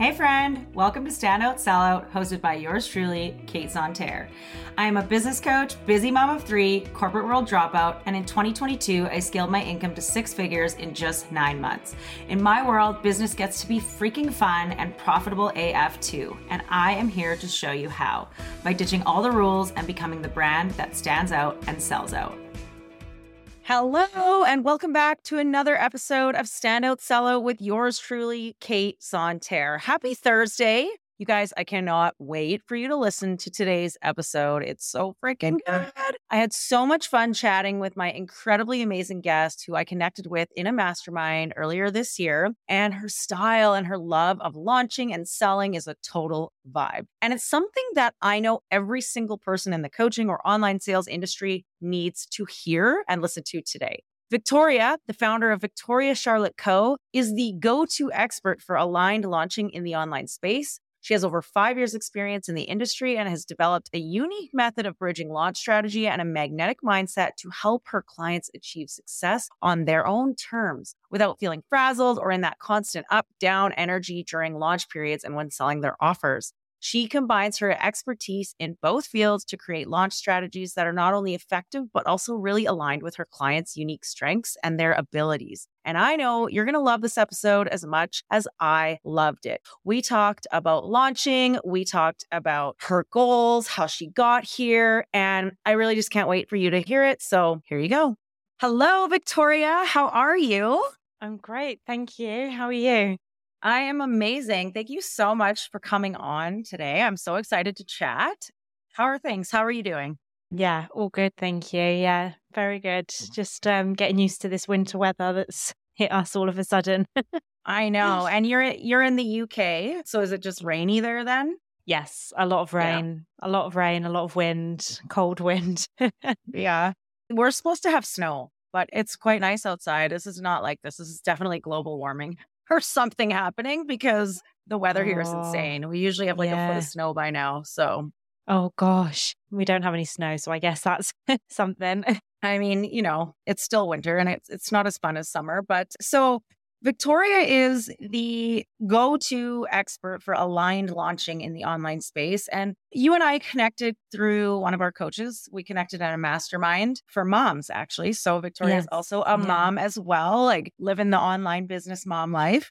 Hey, friend. Welcome to Standout Sellout, hosted by yours truly, Kait Zonterre. I am a business coach, busy mom of three, corporate world dropout, and in 2022, I scaled my income to six figures in just nine months. In my world, business gets to be freaking fun and profitable AF too, and I am here to show you how by ditching all the rules and becoming the brand that stands out and sells out. Hello, and welcome back to another episode of Standout Sellout with yours truly, Kait Zonterre. Happy Thursday. You guys, I cannot wait for you to listen to today's episode. It's so freaking good. I had so much fun chatting with my incredibly amazing guest who I connected with in a mastermind earlier this year. And her style and her love of launching and selling is a total vibe. And it's something that I know every single person in the coaching or online sales industry needs to hear and listen to today. Victoria, the founder of Victoria Charlotte Co., is the go to expert for aligned launching in the online space. She has over five years' experience in the industry and has developed a unique method of bridging launch strategy and a magnetic mindset to help her clients achieve success on their own terms without feeling frazzled or in that constant up down energy during launch periods and when selling their offers. She combines her expertise in both fields to create launch strategies that are not only effective, but also really aligned with her clients' unique strengths and their abilities. And I know you're going to love this episode as much as I loved it. We talked about launching, we talked about her goals, how she got here, and I really just can't wait for you to hear it. So here you go. Hello, Victoria. How are you? I'm great. Thank you. How are you? I am amazing. Thank you so much for coming on today. I'm so excited to chat. How are things? How are you doing? Yeah, all good. Thank you. Yeah, very good. Just um, getting used to this winter weather that's hit us all of a sudden. I know. And you're you're in the UK, so is it just rainy there then? Yes, a lot of rain, yeah. a lot of rain, a lot of wind, cold wind. yeah. We're supposed to have snow, but it's quite nice outside. This is not like this. This is definitely global warming or something happening because the weather oh, here is oh, insane. We usually have like yeah. a foot of snow by now. So, oh gosh, we don't have any snow. So I guess that's something. I mean, you know, it's still winter and it's, it's not as fun as summer. But so Victoria is the go to expert for aligned launching in the online space. And you and I connected through one of our coaches. We connected at a mastermind for moms, actually. So Victoria yes. is also a yeah. mom as well, like living the online business mom life.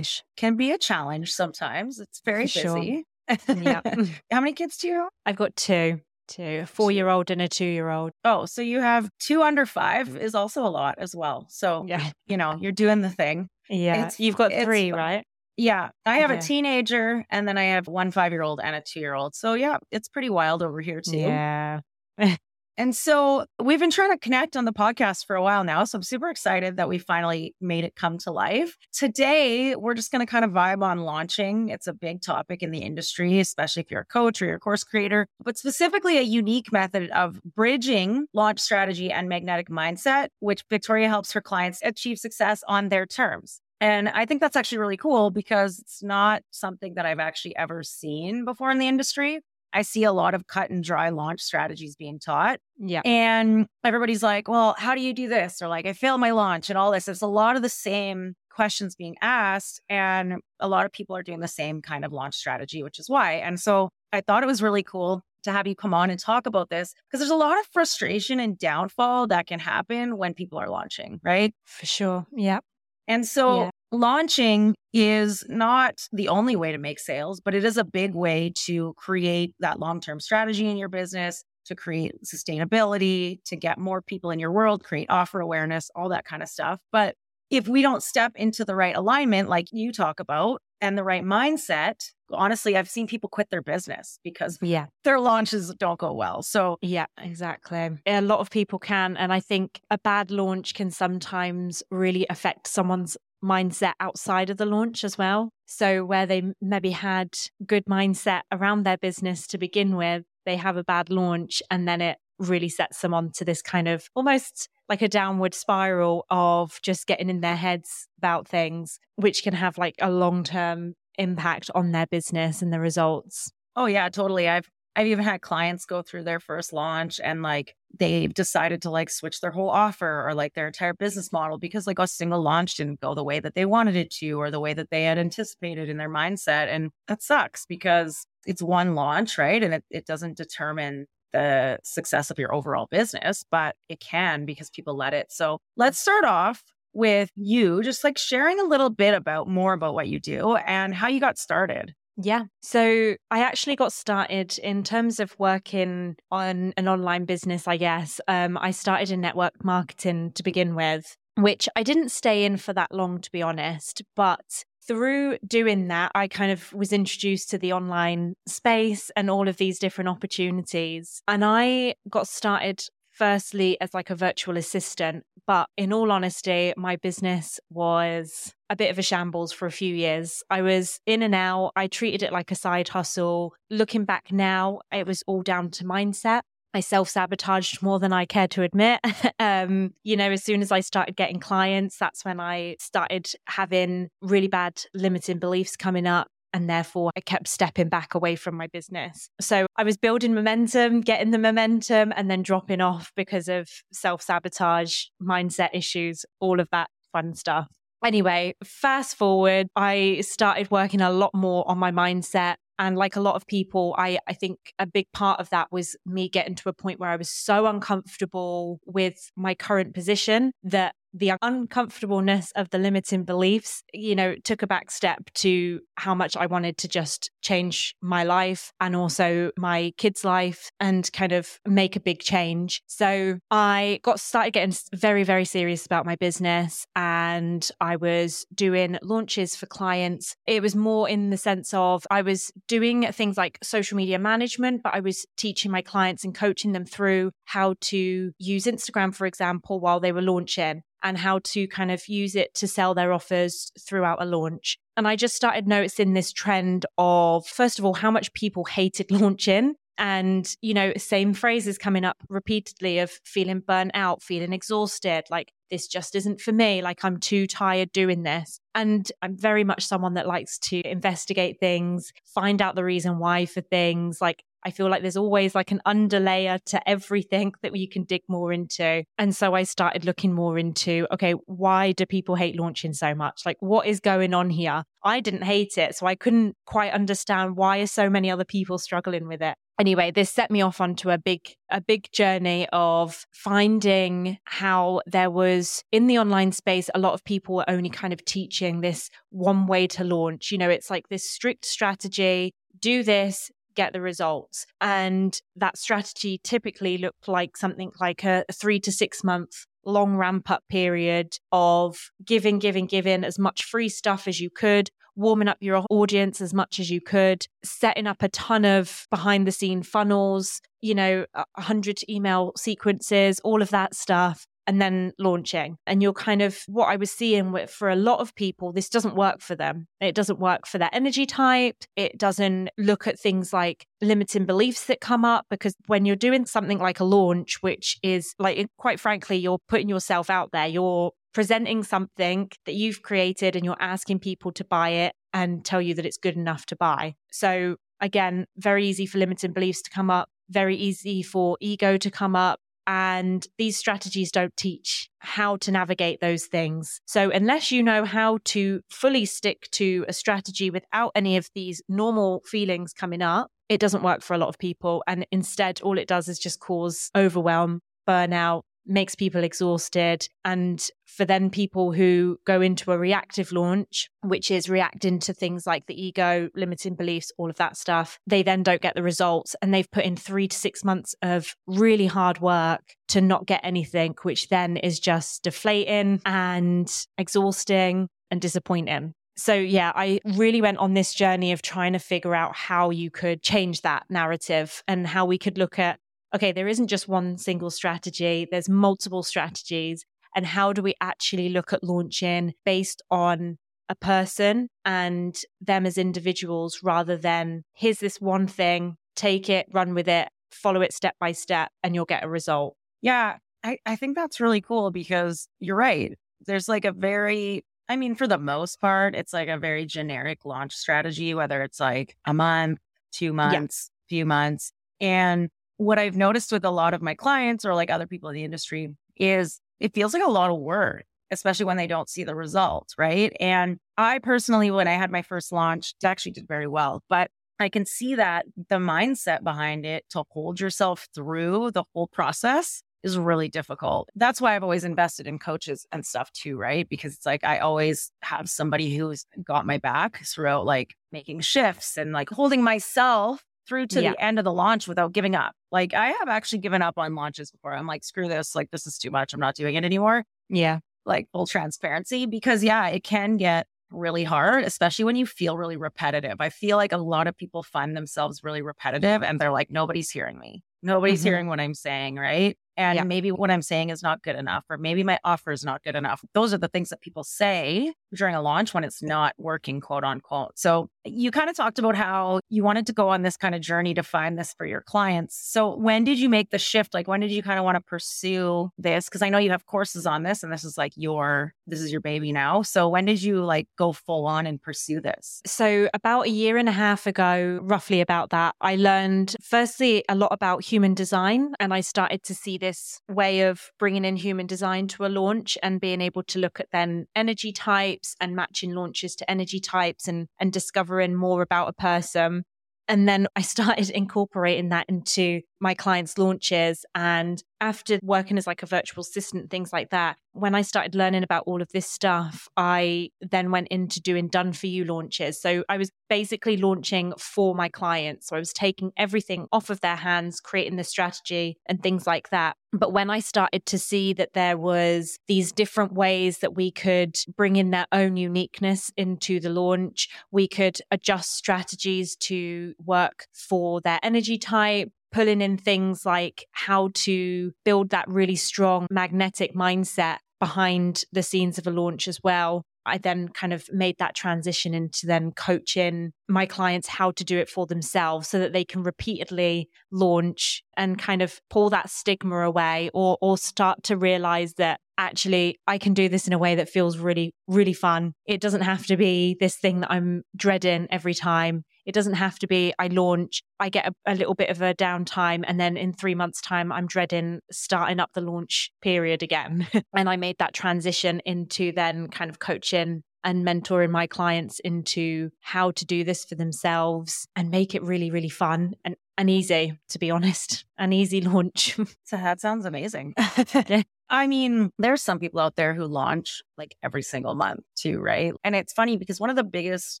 Can be a challenge sometimes. It's very for busy. Sure. yeah. How many kids do you? have? I've got two. Two, a four year old and a two year old. Oh, so you have two under five is also a lot as well. So, yeah, you know, you're doing the thing. Yeah. It's, You've got three, right? Yeah. I have a teenager and then I have one five year old and a two year old. So, yeah, it's pretty wild over here, too. Yeah. And so we've been trying to connect on the podcast for a while now. So I'm super excited that we finally made it come to life. Today, we're just going to kind of vibe on launching. It's a big topic in the industry, especially if you're a coach or you're a course creator, but specifically a unique method of bridging launch strategy and magnetic mindset, which Victoria helps her clients achieve success on their terms. And I think that's actually really cool because it's not something that I've actually ever seen before in the industry. I see a lot of cut and dry launch strategies being taught. Yeah. And everybody's like, well, how do you do this? Or like, I failed my launch and all this. There's a lot of the same questions being asked. And a lot of people are doing the same kind of launch strategy, which is why. And so I thought it was really cool to have you come on and talk about this because there's a lot of frustration and downfall that can happen when people are launching, right? For sure. Yeah. And so yeah. launching is not the only way to make sales, but it is a big way to create that long term strategy in your business, to create sustainability, to get more people in your world, create offer awareness, all that kind of stuff. But if we don't step into the right alignment, like you talk about, and the right mindset, honestly, I've seen people quit their business because yeah, their launches don't go well. So, yeah, exactly. A lot of people can. And I think a bad launch can sometimes really affect someone's mindset outside of the launch as well. So, where they maybe had good mindset around their business to begin with, they have a bad launch and then it really sets them on to this kind of almost like a downward spiral of just getting in their heads about things, which can have like a long term impact on their business and the results. Oh, yeah, totally. I've I've even had clients go through their first launch and like they've decided to like switch their whole offer or like their entire business model because like a single launch didn't go the way that they wanted it to or the way that they had anticipated in their mindset. And that sucks because it's one launch, right? And it, it doesn't determine the success of your overall business, but it can because people let it. So let's start off with you just like sharing a little bit about more about what you do and how you got started. Yeah. So I actually got started in terms of working on an online business, I guess. Um, I started in network marketing to begin with, which I didn't stay in for that long, to be honest. But through doing that, I kind of was introduced to the online space and all of these different opportunities. And I got started firstly as like a virtual assistant. But in all honesty, my business was a bit of a shambles for a few years. I was in and out. I treated it like a side hustle. Looking back now, it was all down to mindset. I self sabotaged more than I care to admit. um, you know, as soon as I started getting clients, that's when I started having really bad limiting beliefs coming up and therefore I kept stepping back away from my business. So I was building momentum, getting the momentum, and then dropping off because of self sabotage, mindset issues, all of that fun stuff. Anyway, fast forward, I started working a lot more on my mindset. And like a lot of people, I, I think a big part of that was me getting to a point where I was so uncomfortable with my current position that the uncomfortableness of the limiting beliefs, you know, took a back step to how much I wanted to just change my life and also my kids' life and kind of make a big change. So I got started getting very, very serious about my business and I was doing launches for clients. It was more in the sense of I was doing things like social media management, but I was teaching my clients and coaching them through how to use Instagram, for example, while they were launching and how to kind of use it to sell their offers throughout a launch. And I just started noticing this trend of, first of all, how much people hated launching. And, you know, same phrases coming up repeatedly of feeling burnt out, feeling exhausted, like this just isn't for me, like I'm too tired doing this. And I'm very much someone that likes to investigate things, find out the reason why for things, like I feel like there's always like an underlayer to everything that you can dig more into. And so I started looking more into okay, why do people hate launching so much? Like, what is going on here? I didn't hate it. So I couldn't quite understand why are so many other people struggling with it. Anyway, this set me off onto a big, a big journey of finding how there was in the online space, a lot of people were only kind of teaching this one way to launch. You know, it's like this strict strategy do this, get the results. And that strategy typically looked like something like a three to six month long ramp up period of giving, giving, giving as much free stuff as you could, warming up your audience as much as you could, setting up a ton of behind the scene funnels, you know, 100 email sequences, all of that stuff and then launching. And you're kind of what I was seeing with, for a lot of people, this doesn't work for them. It doesn't work for their energy type. It doesn't look at things like limiting beliefs that come up because when you're doing something like a launch, which is like, quite frankly, you're putting yourself out there, you're presenting something that you've created and you're asking people to buy it and tell you that it's good enough to buy. So again, very easy for limiting beliefs to come up, very easy for ego to come up, and these strategies don't teach how to navigate those things. So, unless you know how to fully stick to a strategy without any of these normal feelings coming up, it doesn't work for a lot of people. And instead, all it does is just cause overwhelm, burnout, makes people exhausted. And for then people who go into a reactive launch, which is reacting to things like the ego, limiting beliefs, all of that stuff, they then don't get the results. And they've put in three to six months of really hard work to not get anything, which then is just deflating and exhausting and disappointing. So, yeah, I really went on this journey of trying to figure out how you could change that narrative and how we could look at okay, there isn't just one single strategy, there's multiple strategies. And how do we actually look at launching based on a person and them as individuals rather than here's this one thing, take it, run with it, follow it step by step, and you'll get a result. Yeah, I, I think that's really cool because you're right. There's like a very I mean, for the most part, it's like a very generic launch strategy, whether it's like a month, two months, yeah. few months And what I've noticed with a lot of my clients or like other people in the industry is it feels like a lot of work, especially when they don't see the results. Right. And I personally, when I had my first launch, actually did very well. But I can see that the mindset behind it to hold yourself through the whole process is really difficult. That's why I've always invested in coaches and stuff too, right? Because it's like I always have somebody who's got my back throughout like making shifts and like holding myself through to yeah. the end of the launch without giving up. Like I have actually given up on launches before. I'm like, screw this. Like this is too much. I'm not doing it anymore. Yeah. Like full transparency because yeah, it can get really hard, especially when you feel really repetitive. I feel like a lot of people find themselves really repetitive and they're like, nobody's hearing me. Nobody's mm-hmm. hearing what I'm saying, right? And yeah. maybe what I'm saying is not good enough, or maybe my offer is not good enough. Those are the things that people say during a launch when it's not working, quote unquote. So you kind of talked about how you wanted to go on this kind of journey to find this for your clients. So when did you make the shift? Like when did you kind of want to pursue this? Because I know you have courses on this and this is like your this is your baby now. So when did you like go full on and pursue this? So about a year and a half ago, roughly about that, I learned firstly a lot about human design and I started to see this way of bringing in human design to a launch and being able to look at then energy types and matching launches to energy types and and discovering more about a person and then I started incorporating that into my clients' launches. And after working as like a virtual assistant, things like that, when I started learning about all of this stuff, I then went into doing done for you launches. So I was basically launching for my clients. So I was taking everything off of their hands, creating the strategy and things like that. But when I started to see that there was these different ways that we could bring in their own uniqueness into the launch, we could adjust strategies to work for their energy type, pulling in things like how to build that really strong magnetic mindset behind the scenes of a launch as well. I then kind of made that transition into then coaching my clients how to do it for themselves so that they can repeatedly launch and kind of pull that stigma away or or start to realize that actually I can do this in a way that feels really really fun. It doesn't have to be this thing that I'm dreading every time. It doesn't have to be I launch, I get a, a little bit of a downtime, and then in three months' time, I'm dreading starting up the launch period again. and I made that transition into then kind of coaching and mentoring my clients into how to do this for themselves and make it really, really fun and, and easy, to be honest. An easy launch. so that sounds amazing. I mean, there's some people out there who launch like every single month too, right? And it's funny because one of the biggest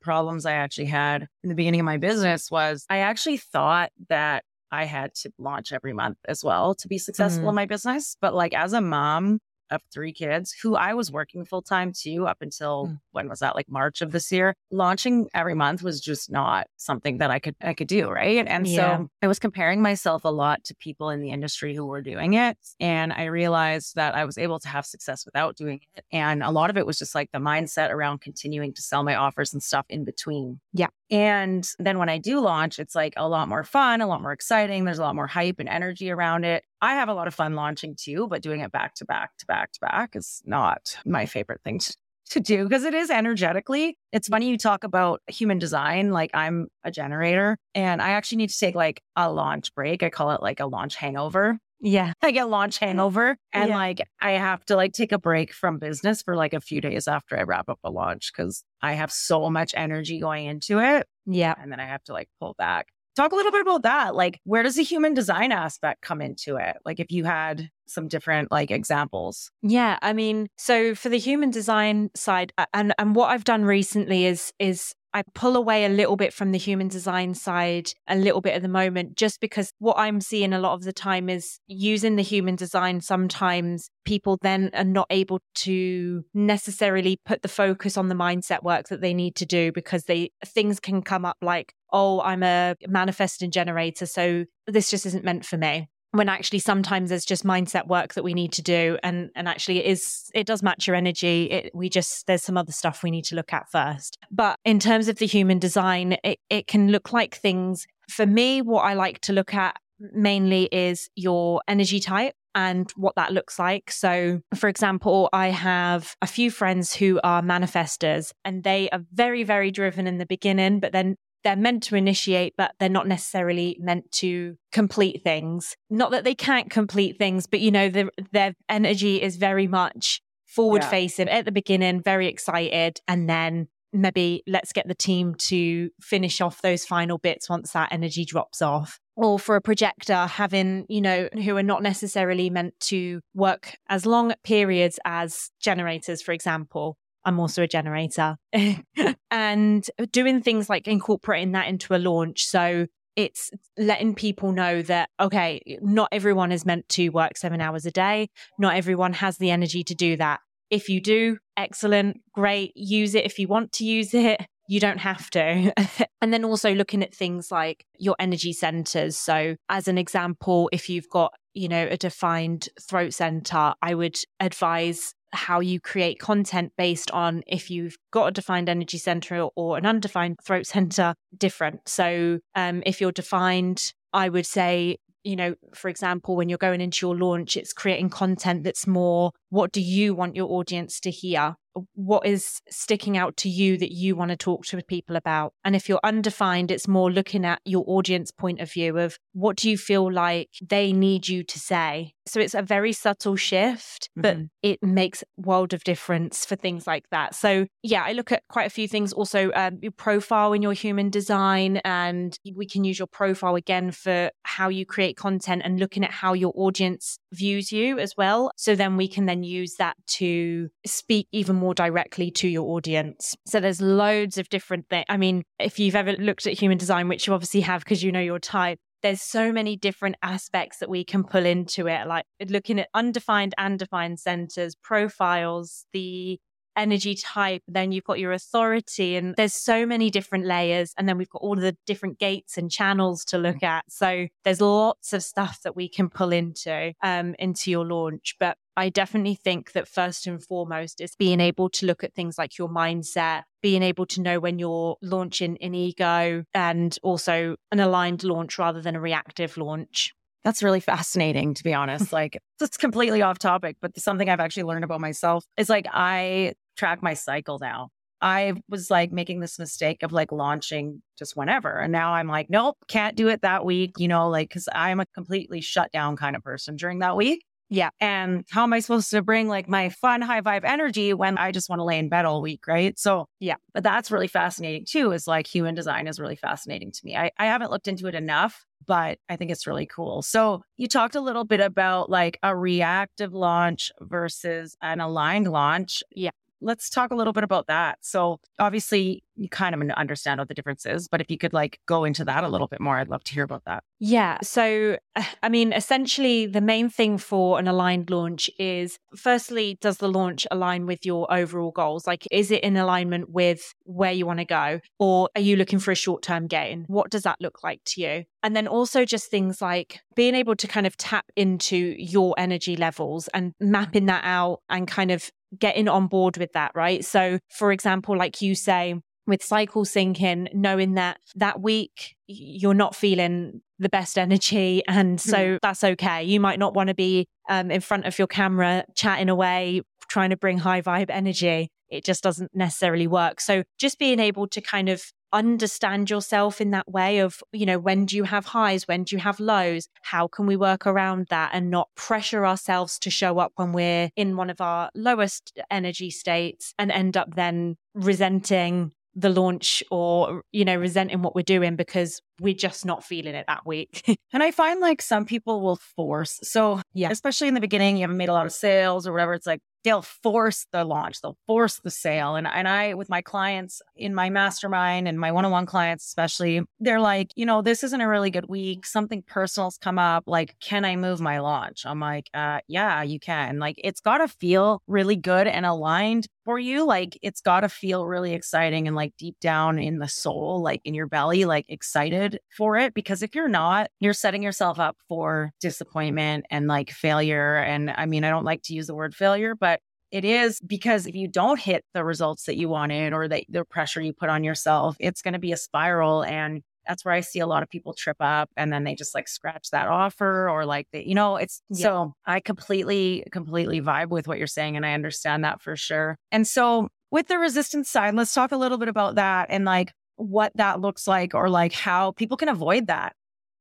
problems I actually had in the beginning of my business was I actually thought that I had to launch every month as well to be successful mm. in my business. But like as a mom, of three kids who I was working full time too up until mm. when was that like March of this year launching every month was just not something that I could I could do right and yeah. so I was comparing myself a lot to people in the industry who were doing it and I realized that I was able to have success without doing it and a lot of it was just like the mindset around continuing to sell my offers and stuff in between yeah and then when I do launch, it's like a lot more fun, a lot more exciting. There's a lot more hype and energy around it. I have a lot of fun launching too, but doing it back to back to back to back is not my favorite thing to, do because it is energetically. It's funny you talk about human design. Like I'm a generator and I actually need to take like a launch break. I call it like a launch hangover yeah. I get launch hangover and yeah. like I have to like take a break from business for like a few days after I wrap up a launch because I have so much energy going into it. Yeah. And then I have to like pull back. Talk a little bit about that. Like, where does the human design aspect come into it? Like, if you had some different like examples. Yeah, I mean, so for the human design side, and and what I've done recently is is I pull away a little bit from the human design side a little bit at the moment, just because what I'm seeing a lot of the time is using the human design. Sometimes people then are not able to necessarily put the focus on the mindset work that they need to do because they things can come up like, oh, I'm a manifesting generator, so this just isn't meant for me when actually sometimes there's just mindset work that we need to do and and actually it is it does match your energy. It, we just there's some other stuff we need to look at first. But in terms of the human design it, it can look like things. For me what i like to look at mainly is your energy type and what that looks like. So, for example, I have a few friends who are manifestors and they are very, very driven in the beginning, but then they're meant to initiate, but they're not necessarily meant to complete things. Not that they can't complete things, but you know, the, their energy is very much forward facing at the beginning, very excited. And then maybe let's get the team to finish off those final bits once that energy drops off. Or for a projector, having, you know, who are not necessarily meant to work as long periods as generators, for example. I'm also a generator. and doing things like incorporating that into a launch. So it's letting people know that, okay, not everyone is meant to work seven hours a day. Not everyone has the energy to do that. If you do, excellent, great, use it if you want to use it. You don't have to. and then also looking at things like your energy centers. So, as an example, if you've got, you know, a defined throat center, I would advise how you create content based on if you've got a defined energy center or an undefined throat center different. So um, if you're defined, I would say, you know, for example, when you're going into your launch, it's creating content that's more what do you want your audience to hear? What is sticking out to you that you want to talk to people about. And if you're undefined, it's more looking at your audience point of view of what do you feel like they need you to say. So it's a very subtle shift, but mm-hmm. it makes world of difference for things like that. So yeah, I look at quite a few things. Also, um, your profile in your human design, and we can use your profile again for how you create content and looking at how your audience views you as well. So then we can then use that to speak even more directly to your audience. So there's loads of different things. I mean, if you've ever looked at human design, which you obviously have because you know your type, there's so many different aspects that we can pull into it, like looking at undefined and defined centers, profiles, the energy type, then you've got your authority, and there's so many different layers. And then we've got all of the different gates and channels to look at. So there's lots of stuff that we can pull into um, into your launch. But I definitely think that first and foremost is being able to look at things like your mindset, being able to know when you're launching an ego and also an aligned launch rather than a reactive launch. That's really fascinating, to be honest. like, it's completely off topic, but something I've actually learned about myself is like I track my cycle now. I was like making this mistake of like launching just whenever. And now I'm like, nope, can't do it that week, you know, like, cause I'm a completely shut down kind of person during that week. Yeah. And how am I supposed to bring like my fun, high vibe energy when I just want to lay in bed all week? Right. So, yeah, but that's really fascinating too, is like human design is really fascinating to me. I, I haven't looked into it enough, but I think it's really cool. So, you talked a little bit about like a reactive launch versus an aligned launch. Yeah let's talk a little bit about that. So, obviously, you kind of understand what the difference is, but if you could like go into that a little bit more, I'd love to hear about that. Yeah. So, I mean, essentially, the main thing for an aligned launch is firstly, does the launch align with your overall goals? Like, is it in alignment with where you want to go? Or are you looking for a short term gain? What does that look like to you? And then also just things like being able to kind of tap into your energy levels and mapping that out and kind of getting on board with that, right? So, for example, like you say, with cycle syncing, knowing that that week you're not feeling the best energy. And so mm. that's okay. You might not want to be um, in front of your camera chatting away, trying to bring high vibe energy. It just doesn't necessarily work. So just being able to kind of understand yourself in that way of, you know, when do you have highs? When do you have lows? How can we work around that and not pressure ourselves to show up when we're in one of our lowest energy states and end up then resenting the launch or you know resenting what we're doing because we're just not feeling it that week. And i find like some people will force so yeah. especially in the beginning you haven't made a lot of sales or whatever it's like they'll force the launch they'll force the sale and, and i with my clients in my mastermind and my one-on-one clients especially they're like you know this isn't a really good week something personal's come up like can i move my launch? I'm like uh yeah you can. Like it's got to feel really good and aligned for you like it's got to feel really exciting and like deep down in the soul like in your belly like excited for it because if you're not you're setting yourself up for disappointment and like failure and i mean i don't like to use the word failure but it is because if you don't hit the results that you wanted or the, the pressure you put on yourself, it's going to be a spiral. And that's where I see a lot of people trip up and then they just like scratch that offer or like they, you know, it's yeah. so I completely, completely vibe with what you're saying. And I understand that for sure. And so with the resistance side, let's talk a little bit about that and like what that looks like or like how people can avoid that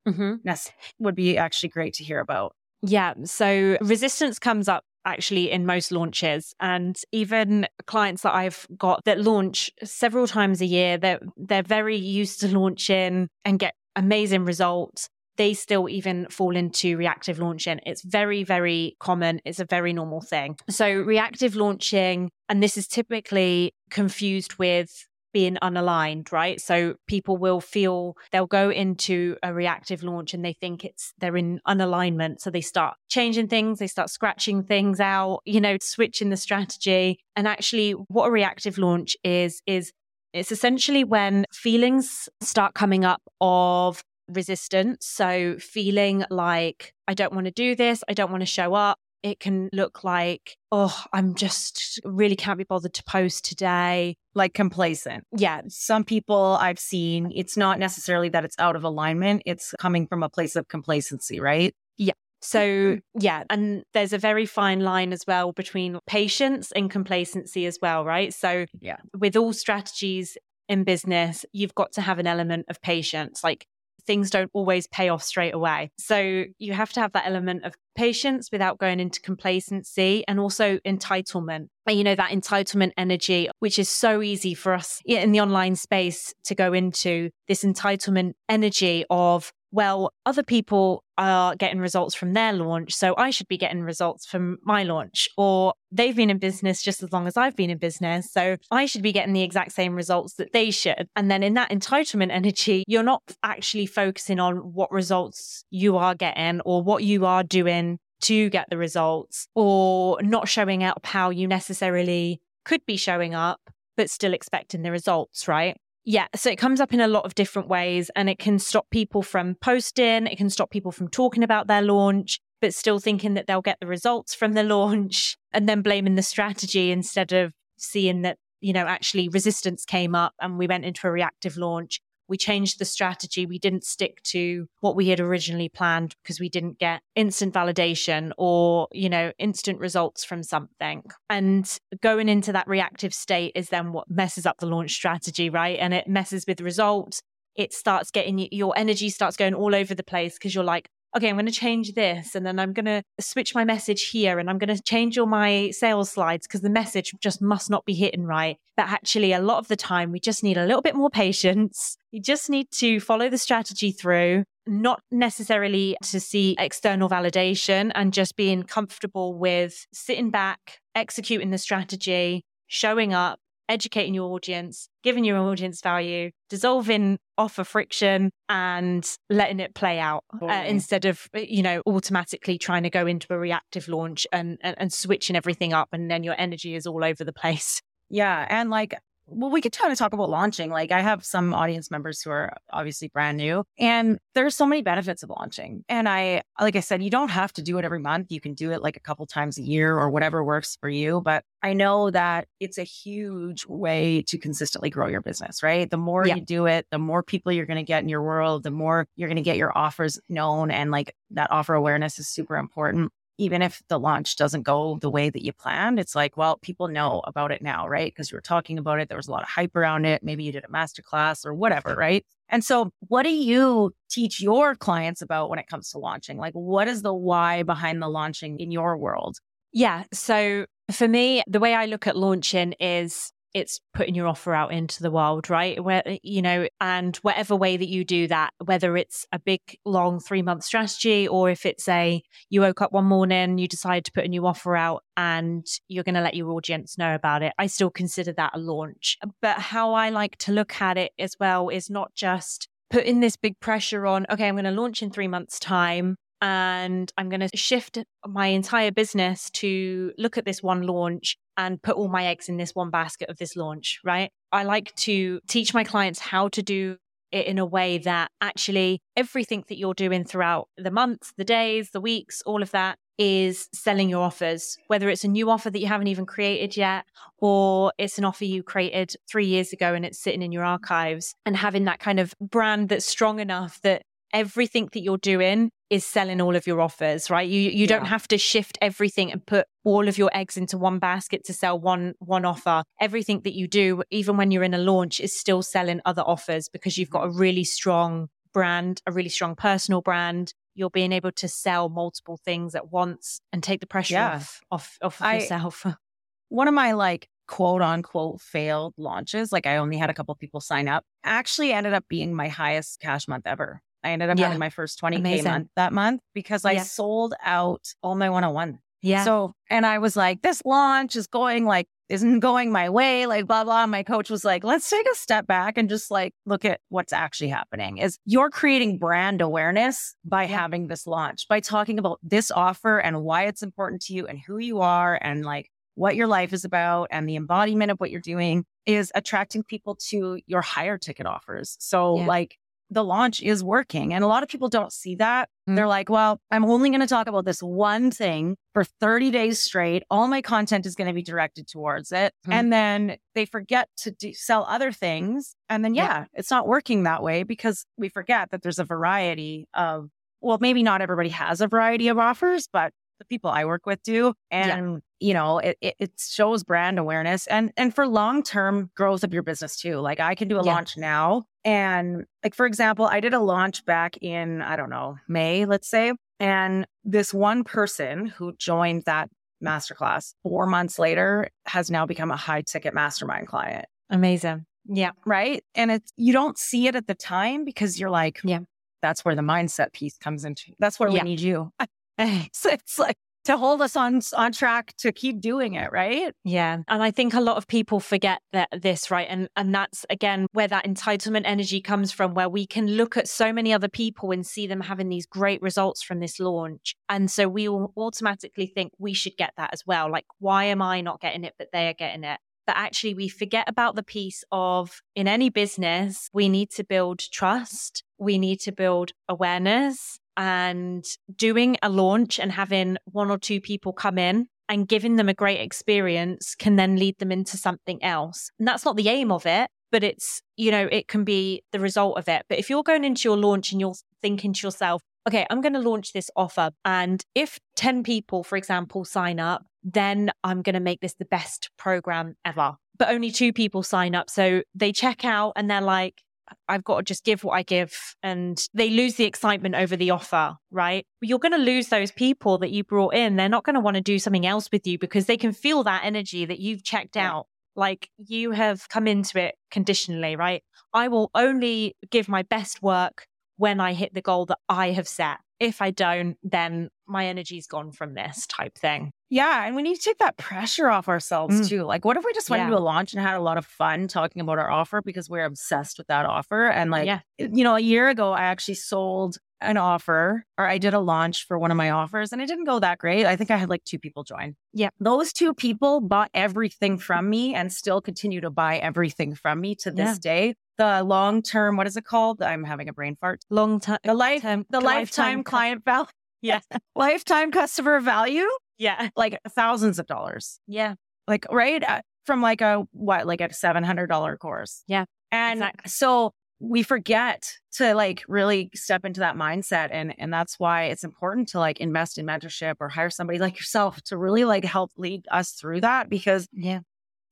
Mm-hmm. Yes, would be actually great to hear about. Yeah. So resistance comes up actually in most launches and even clients that I've got that launch several times a year they're they're very used to launching and get amazing results they still even fall into reactive launching it's very very common it's a very normal thing so reactive launching and this is typically confused with being unaligned, right? So people will feel they'll go into a reactive launch and they think it's they're in unalignment. So they start changing things, they start scratching things out, you know, switching the strategy. And actually, what a reactive launch is, is it's essentially when feelings start coming up of resistance. So feeling like, I don't want to do this, I don't want to show up. It can look like, oh, I'm just really can't be bothered to post today. Like complacent. Yeah. Some people I've seen, it's not necessarily that it's out of alignment, it's coming from a place of complacency, right? Yeah. So, mm-hmm. yeah, and there's a very fine line as well between patience and complacency as well, right? So, yeah, with all strategies in business, you've got to have an element of patience. Like things don't always pay off straight away. So you have to have that element of patience without going into complacency and also entitlement. And you know, that entitlement energy, which is so easy for us in the online space to go into this entitlement energy of, well, other people are getting results from their launch, so I should be getting results from my launch. Or they've been in business just as long as I've been in business, so I should be getting the exact same results that they should. And then in that entitlement energy, you're not actually focusing on what results you are getting or what you are doing to get the results or not showing up how you necessarily could be showing up, but still expecting the results, right? Yeah, so it comes up in a lot of different ways and it can stop people from posting, it can stop people from talking about their launch, but still thinking that they'll get the results from the launch and then blaming the strategy instead of seeing that, you know, actually resistance came up and we went into a reactive launch we changed the strategy. We didn't stick to what we had originally planned because we didn't get instant validation or, you know, instant results from something. And going into that reactive state is then what messes up the launch strategy, right? And it messes with results. It starts getting your energy starts going all over the place because you're like, okay, I'm going to change this and then I'm going to switch my message here and I'm going to change all my sales slides because the message just must not be hitting right. But actually, a lot of the time, we just need a little bit more patience. You just need to follow the strategy through, not necessarily to see external validation and just being comfortable with sitting back, executing the strategy, showing up, educating your audience, giving your audience value, dissolving offer friction and letting it play out uh, instead of, uh, you know, automatically trying to go into a reactive launch and, and, and switching everything up. And then your energy is all over the place. Yeah. And like well, we could kind of talk about launching. Like I have some audience members who are obviously brand new and there's so many benefits of launching. And I, like I said, you don't have to do it every month. You can do it like a couple times a year or whatever works for you. But I know that it's a huge way to consistently grow your business, right? The more yeah. you do it, the more people you're going to get in your world, the more you're going to get your offers known. And like that offer awareness is super important even if the launch doesn't go the way that you planned, it's like, well, people know about it now, right? Because you were talking about it. There was a lot of hype around it. Maybe you did a masterclass or whatever, right? And so, what do you teach your clients about when it comes to launching? Like, what is the why behind the launching in your world? Yeah. So, for me, the way I look at launching is it's putting your offer out into the world, right? Where, eh, you know, and whatever way that you do that, whether it's a big, long three month strategy or if it's a, you woke up one morning, you decide to put a new offer out and you're going to let your audience know about it, I still consider that a launch. But how I like to look at it as well is not just putting this big pressure on, okay, I'm going to launch in three months' time and I'm going to shift my entire business to look at this one launch and put all my eggs in this one basket of this launch, right? I like to teach my clients how to do it in a way that actually everything that you're doing throughout the months, the days, the weeks, all of that is selling your offers, whether it's a new offer that you haven't even created yet, or it's an offer you created three years ago and it's sitting in your archives and having that kind of brand that's strong enough that everything that you're doing is selling all of your offers, right? You you don't have to shift everything and put all of your eggs into one basket to sell one one offer. Everything that you do, even when you're in a launch, is still selling other offers because you've got a mm-hmm. really strong brand, a really strong personal brand. You're being able to sell multiple things at once and take the pressure yeah. off off, off of I, yourself. One of my like quote unquote failed launches, like I only had a couple people sign up, actually ended up being my highest cash month ever. I ended up yeah. having my first 20K Amazing. month that month because I yeah. sold out all my one on one. Yeah. So, and I was like, this launch is going like, isn't going my way, like blah, blah. My coach was like, let's take a step back and just like look at what's actually happening is you're creating brand awareness by yeah. having this launch, by talking about this offer and why it's important to you and who you are and like what your life is about and the embodiment of what you're doing is attracting people to your higher ticket offers. So yeah. like the launch is working. And a lot of people don't see that. Mm. They're like, well, I'm only going to talk about this one thing for 30 days straight. All my content is going to be directed towards it. Mm. And then they forget to do, sell other things. And then, yeah, yeah, it's not working that way because we forget that there's a variety of, well, maybe not everybody has a variety of offers, but the people I work with do. And, yeah. you know, it, it, it, shows brand awareness and, and for long term growth of your business too. Like I can do a yeah. launch now. And like, for example, I did a launch back in, I don't know, May, let's say. And this one person who joined that masterclass four months later has now become a high ticket mastermind client. Amazing. Yeah. Right. And it's, you don't see it at the time because you're like, yeah, that's where the mindset piece comes into. That's where yeah. we need you. so it's like to hold us on on track to keep doing it, right? Yeah. And I think a lot of people forget that this, right? And and that's again where that entitlement energy comes from where we can look at so many other people and see them having these great results from this launch. And so we will automatically think we should get that as well. Like why am I not getting it but they are getting it? But actually we forget about the piece of in any business, we need to build trust, we need to build awareness and doing a launch and having one or two people come in and giving them a great experience can then lead them into something else. And that's not the aim of it, but it's, you know, it can be the result of it. But if you're going into your launch and you're thinking to yourself, okay, I'm going to launch this offer. And if 10 people, for example, sign up, then I'm going to make this the best program ever. But only two people sign up. So they check out and they're like, I've got to just give what I give. And they lose the excitement over the offer, right? You're going to lose those people that you brought in. They're not going to want to do something else with you because they can feel that energy that you've checked out. Like you have come into it conditionally, right? I will only give my best work when I hit the goal that I have set. If I don't, then my energy's gone from this type thing. Yeah. And we need to take that pressure off ourselves mm. too. Like, what if we just went yeah. into a launch and had a lot of fun talking about our offer because we're obsessed with that offer? And like, yeah. you know, a year ago, I actually sold an offer or I did a launch for one of my offers and it didn't go that great. I think I had like two people join. Yeah. Those two people bought everything from me and still continue to buy everything from me to this yeah. day. The long term, what is it called? I'm having a brain fart. Long time. The life, the lifetime, lifetime client value. Yeah. lifetime customer value. Yeah. Like thousands of dollars. Yeah. Like, right. Uh, from like a, what, like a $700 course. Yeah. And exactly. so we forget to like really step into that mindset and and that's why it's important to like invest in mentorship or hire somebody like yourself to really like help lead us through that because yeah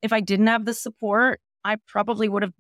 if i didn't have the support i probably would have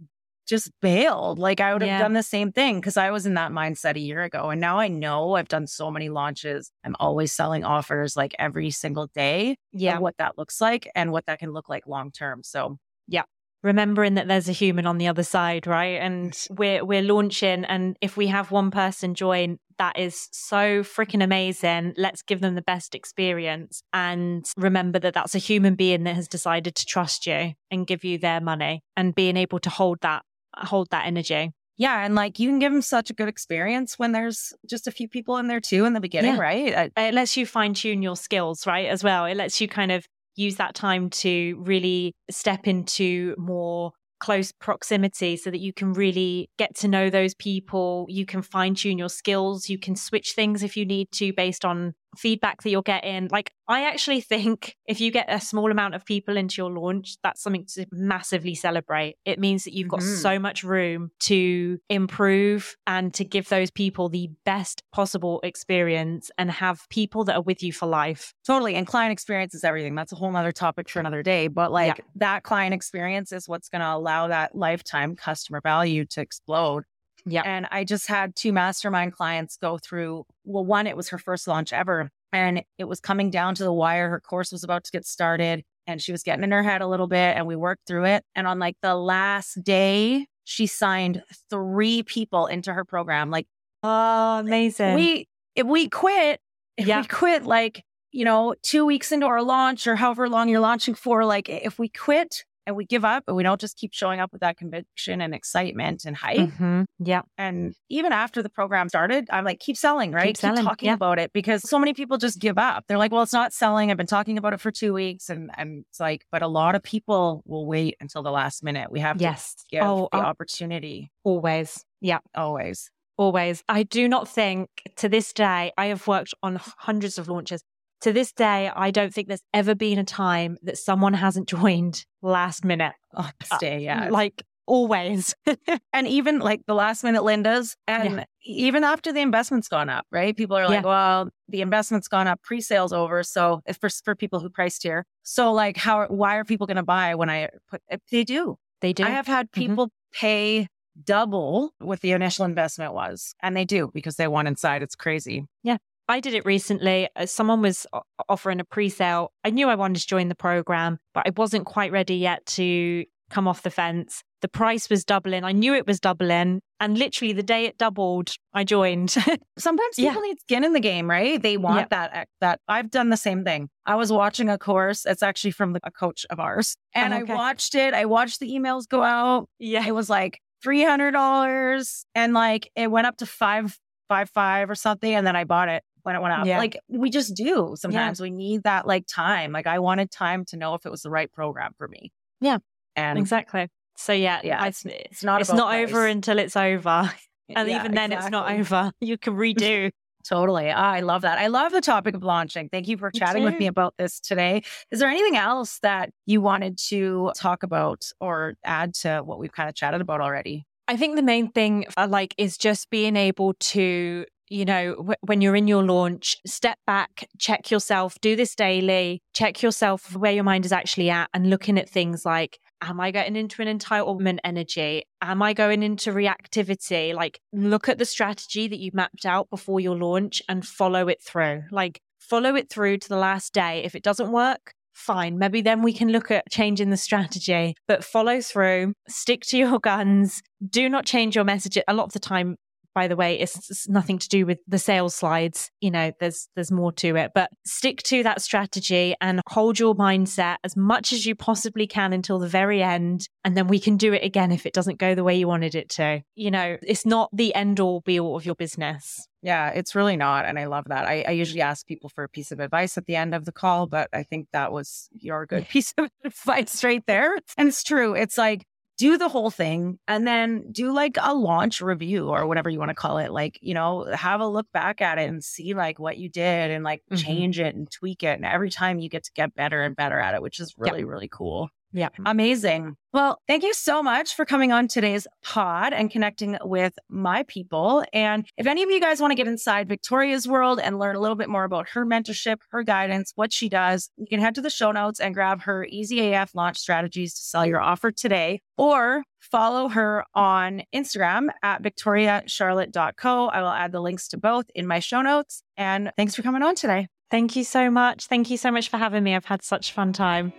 just bailed like i would have yeah. done the same thing because i was in that mindset a year ago and now i know i've done so many launches i'm always selling offers like every single day yeah what that looks like and what that can look like long term so yeah remembering that there's a human on the other side, right? And we're we're launching and if we have one person join, that is so freaking amazing. Let's give them the best experience and remember that that's a human being that has decided to trust you and give you their money and being able to hold that hold that energy. Yeah, and like you can give them such a good experience when there's just a few people in there too in the beginning, yeah. right? It lets you fine tune your skills, right? As well. It lets you kind of use that time to really step into more close proximity so that you can really get to know those people. You can fine tune your skills. You can switch things if you need to based on feedback that you're getting. Like, I actually think if you get a small amount of people into your launch, that's something to massively celebrate. It means that you've got mm-hmm. so much room to improve and to give those people the best possible experience and have people that are with you for life. Totally. And client experience is everything. That's a whole other topic for another day. But like yeah. that client experience is what's going to allow that lifetime customer value to explode. Yeah. And I just had two mastermind clients go through, well, one, it was her first launch ever. And it was coming down to the wire. Her course was about to get started and she was getting in her head a little bit and we worked through it. And on like the last day, she signed three people into her program. Like, oh, amazing. We, if we quit, if yeah. we quit like, you know, two weeks into our launch or however long you're launching for, like if we quit and we give up and we don't just keep showing up with that conviction and excitement and hype. Mm-hmm. Yeah. And even after the program started, I'm like, keep selling, right? Keep, keep talking yeah. about it because so many people just give up. They're like, well, it's not selling. I've been talking about it for two weeks. And, and it's like, but a lot of people will wait until the last minute. We have yes. to give oh, the uh, opportunity. Always. Yeah. Always. Always. I do not think to this day, I have worked on hundreds of launches to this day, I don't think there's ever been a time that someone hasn't joined last minute. Oh, day, yeah. Like always. and even like the last minute Lindas, and yeah. even after the investment's gone up, right? People are like, yeah. well, the investment's gone up, pre sales over. So it's for, for people who priced here. So, like, how, why are people going to buy when I put, they do. They do. I have had mm-hmm. people mm-hmm. pay double what the initial investment was. And they do because they want inside. It's crazy. Yeah. I did it recently. Uh, someone was offering a pre sale. I knew I wanted to join the program, but I wasn't quite ready yet to come off the fence. The price was doubling. I knew it was doubling. And literally the day it doubled, I joined. Sometimes people yeah. need skin in the game, right? They want yep. that that I've done the same thing. I was watching a course. It's actually from the, a coach of ours. And oh, okay. I watched it. I watched the emails go out. Yeah. It was like $300 and like it went up to five five five or something and then i bought it when it went up. Yeah. Like we just do. Sometimes yeah. we need that like time. Like I wanted time to know if it was the right program for me. Yeah. And exactly. So yeah, yeah, I, it's, it's not it's not over until it's over. And yeah, even then exactly. it's not over. You can redo. Totally. I love that. I love the topic of launching. Thank you for chatting too. with me about this today. Is there anything else that you wanted to talk about or add to what we've kind of chatted about already? I think the main thing uh, like is just being able to you know, w- when you're in your launch, step back, check yourself, do this daily, check yourself where your mind is actually at, and looking at things like, am I getting into an entitlement energy? Am I going into reactivity? Like, look at the strategy that you mapped out before your launch and follow it through. Like, follow it through to the last day. If it doesn't work, fine. Maybe then we can look at changing the strategy, but follow through, stick to your guns, do not change your message. A lot of the time, by the way it's, it's, nothing to do with the sales slides you know there's there's more to it but stick to that strategy and hold your mindset as much as you possibly can until the very end and then we can do it again if it doesn't go the way you wanted it to you know it's not the end all be all of your business yeah, it's really not. And I love that. I, I, usually ask people for a piece of advice at the end of the call, but I think that was your good piece of advice right there. And it's true. It's like do the whole thing and then do like a launch review or whatever you want to call it. Like, you know, have a look back at it and see like what you did and like mm-hmm. change it and tweak it. And every time you get to get better and better at it, which is really, yep. really cool. Yeah. Amazing. Well, thank you so much for coming on today's pod and connecting with my people. And if any of you guys want to get inside Victoria's world and learn a little bit more about her mentorship, her guidance, what she does, you can head to the show notes and grab her Easy AF launch strategies to sell your offer today or follow her on Instagram at victoriacharlotte.co. I will add the links to both in my show notes. And thanks for coming on today. Thank you so much. Thank you so much for having me. I've had such fun time.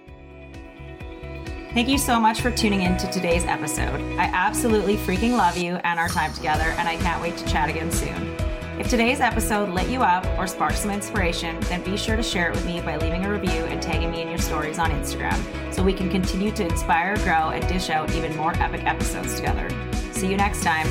Thank you so much for tuning in to today's episode. I absolutely freaking love you and our time together, and I can't wait to chat again soon. If today's episode lit you up or sparked some inspiration, then be sure to share it with me by leaving a review and tagging me in your stories on Instagram so we can continue to inspire, grow, and dish out even more epic episodes together. See you next time.